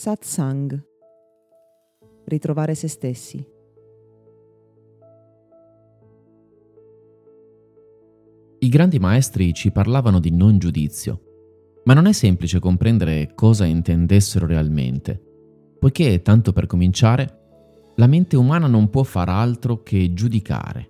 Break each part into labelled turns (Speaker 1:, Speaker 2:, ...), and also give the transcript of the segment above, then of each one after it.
Speaker 1: Satsang. Ritrovare se stessi.
Speaker 2: I grandi maestri ci parlavano di non giudizio, ma non è semplice comprendere cosa intendessero realmente, poiché, tanto per cominciare, la mente umana non può far altro che giudicare.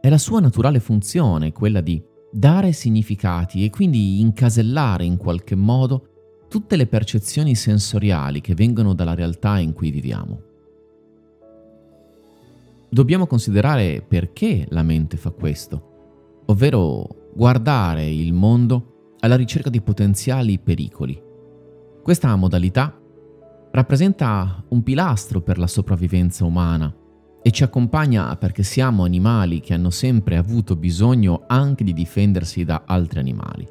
Speaker 2: È la sua naturale funzione quella di dare significati e quindi incasellare in qualche modo tutte le percezioni sensoriali che vengono dalla realtà in cui viviamo. Dobbiamo considerare perché la mente fa questo, ovvero guardare il mondo alla ricerca di potenziali pericoli. Questa modalità rappresenta un pilastro per la sopravvivenza umana e ci accompagna perché siamo animali che hanno sempre avuto bisogno anche di difendersi da altri animali.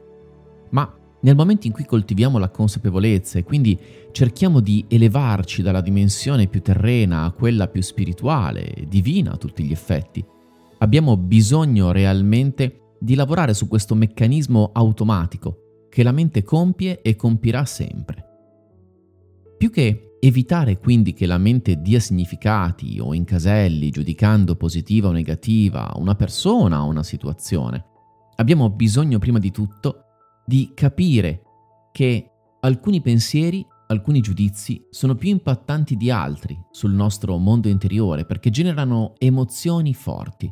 Speaker 2: Ma nel momento in cui coltiviamo la consapevolezza e quindi cerchiamo di elevarci dalla dimensione più terrena a quella più spirituale, divina a tutti gli effetti, abbiamo bisogno realmente di lavorare su questo meccanismo automatico che la mente compie e compirà sempre. Più che Evitare quindi che la mente dia significati o incaselli giudicando positiva o negativa una persona o una situazione. Abbiamo bisogno prima di tutto di capire che alcuni pensieri, alcuni giudizi sono più impattanti di altri sul nostro mondo interiore perché generano emozioni forti,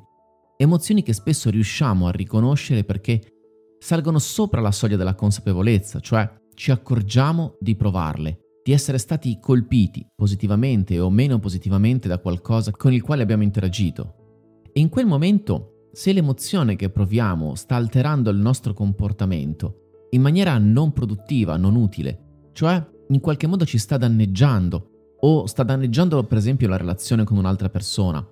Speaker 2: emozioni che spesso riusciamo a riconoscere perché salgono sopra la soglia della consapevolezza, cioè ci accorgiamo di provarle di essere stati colpiti positivamente o meno positivamente da qualcosa con il quale abbiamo interagito. E in quel momento, se l'emozione che proviamo sta alterando il nostro comportamento in maniera non produttiva, non utile, cioè in qualche modo ci sta danneggiando o sta danneggiando per esempio la relazione con un'altra persona,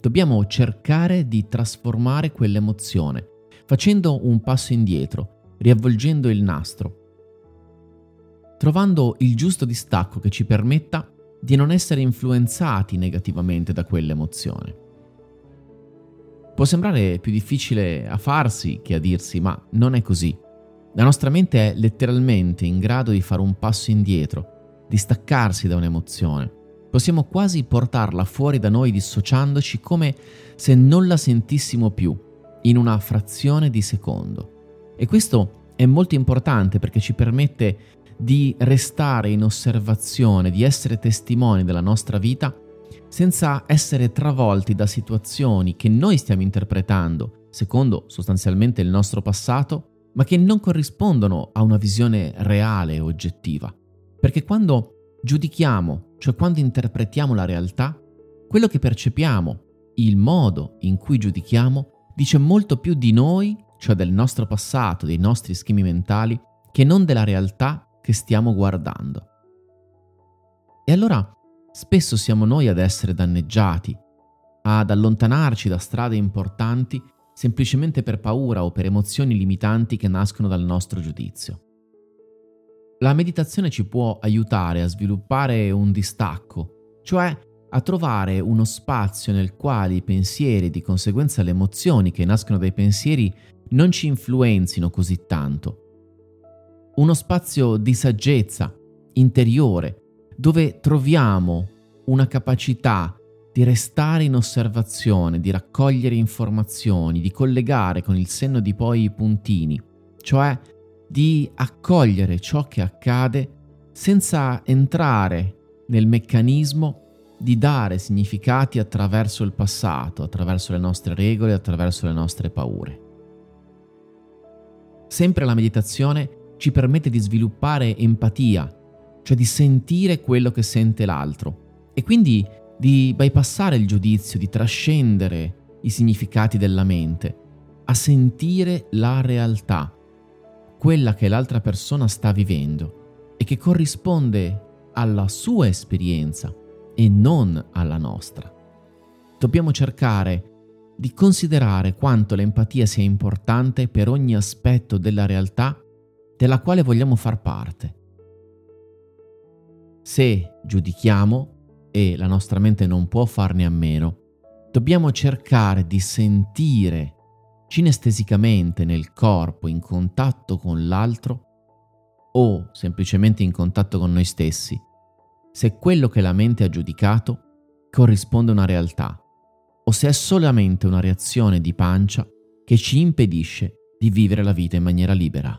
Speaker 2: dobbiamo cercare di trasformare quell'emozione, facendo un passo indietro, riavvolgendo il nastro trovando il giusto distacco che ci permetta di non essere influenzati negativamente da quell'emozione. Può sembrare più difficile a farsi che a dirsi, ma non è così. La nostra mente è letteralmente in grado di fare un passo indietro, di staccarsi da un'emozione. Possiamo quasi portarla fuori da noi dissociandoci come se non la sentissimo più, in una frazione di secondo. E questo è molto importante perché ci permette di restare in osservazione, di essere testimoni della nostra vita senza essere travolti da situazioni che noi stiamo interpretando secondo sostanzialmente il nostro passato, ma che non corrispondono a una visione reale e oggettiva. Perché quando giudichiamo, cioè quando interpretiamo la realtà, quello che percepiamo, il modo in cui giudichiamo, dice molto più di noi, cioè del nostro passato, dei nostri schemi mentali, che non della realtà che stiamo guardando. E allora spesso siamo noi ad essere danneggiati, ad allontanarci da strade importanti semplicemente per paura o per emozioni limitanti che nascono dal nostro giudizio. La meditazione ci può aiutare a sviluppare un distacco, cioè a trovare uno spazio nel quale i pensieri e di conseguenza le emozioni che nascono dai pensieri non ci influenzino così tanto, uno spazio di saggezza interiore dove troviamo una capacità di restare in osservazione, di raccogliere informazioni, di collegare con il senno di poi i puntini, cioè di accogliere ciò che accade senza entrare nel meccanismo di dare significati attraverso il passato, attraverso le nostre regole, attraverso le nostre paure. Sempre la meditazione ci permette di sviluppare empatia, cioè di sentire quello che sente l'altro e quindi di bypassare il giudizio, di trascendere i significati della mente, a sentire la realtà, quella che l'altra persona sta vivendo e che corrisponde alla sua esperienza e non alla nostra. Dobbiamo cercare di considerare quanto l'empatia sia importante per ogni aspetto della realtà della quale vogliamo far parte. Se giudichiamo, e la nostra mente non può farne a meno, dobbiamo cercare di sentire cinestesicamente nel corpo in contatto con l'altro o semplicemente in contatto con noi stessi se quello che la mente ha giudicato corrisponde a una realtà o se è solamente una reazione di pancia che ci impedisce di vivere la vita in maniera libera.